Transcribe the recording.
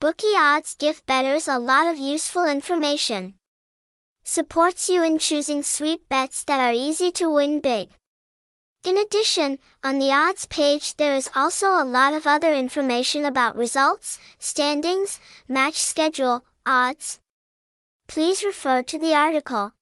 Bookie odds give bettors a lot of useful information. Supports you in choosing sweet bets that are easy to win big. In addition, on the odds page there is also a lot of other information about results, standings, match schedule, odds. Please refer to the article.